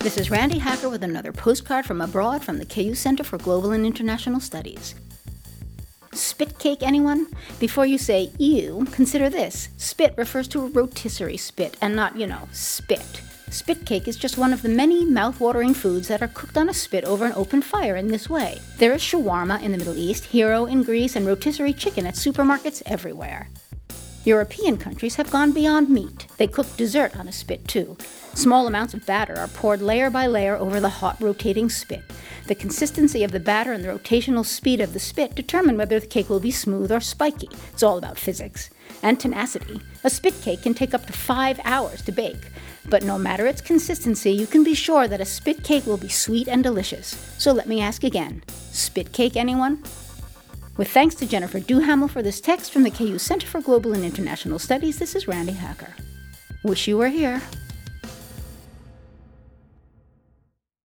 This is Randi Hacker with another postcard from abroad from the KU Center for Global and International Studies. Spit cake, anyone? Before you say ew, consider this. Spit refers to a rotisserie spit and not, you know, spit. Spit cake is just one of the many mouth-watering foods that are cooked on a spit over an open fire in this way. There is shawarma in the Middle East, gyro in Greece, and rotisserie chicken at supermarkets everywhere. European countries have gone beyond meat. They cook dessert on a spit too. Small amounts of batter are poured layer by layer over the hot rotating spit. The consistency of the batter and the rotational speed of the spit determine whether the cake will be smooth or spiky. It's all about physics. And tenacity. A spit cake can take up to five hours to bake. But no matter its consistency, you can be sure that a spit cake will be sweet and delicious. So let me ask again spit cake, anyone? With thanks to Jennifer Duhamel for this text from the KU Center for Global and International Studies, this is Randi Hacker. Wish you were here.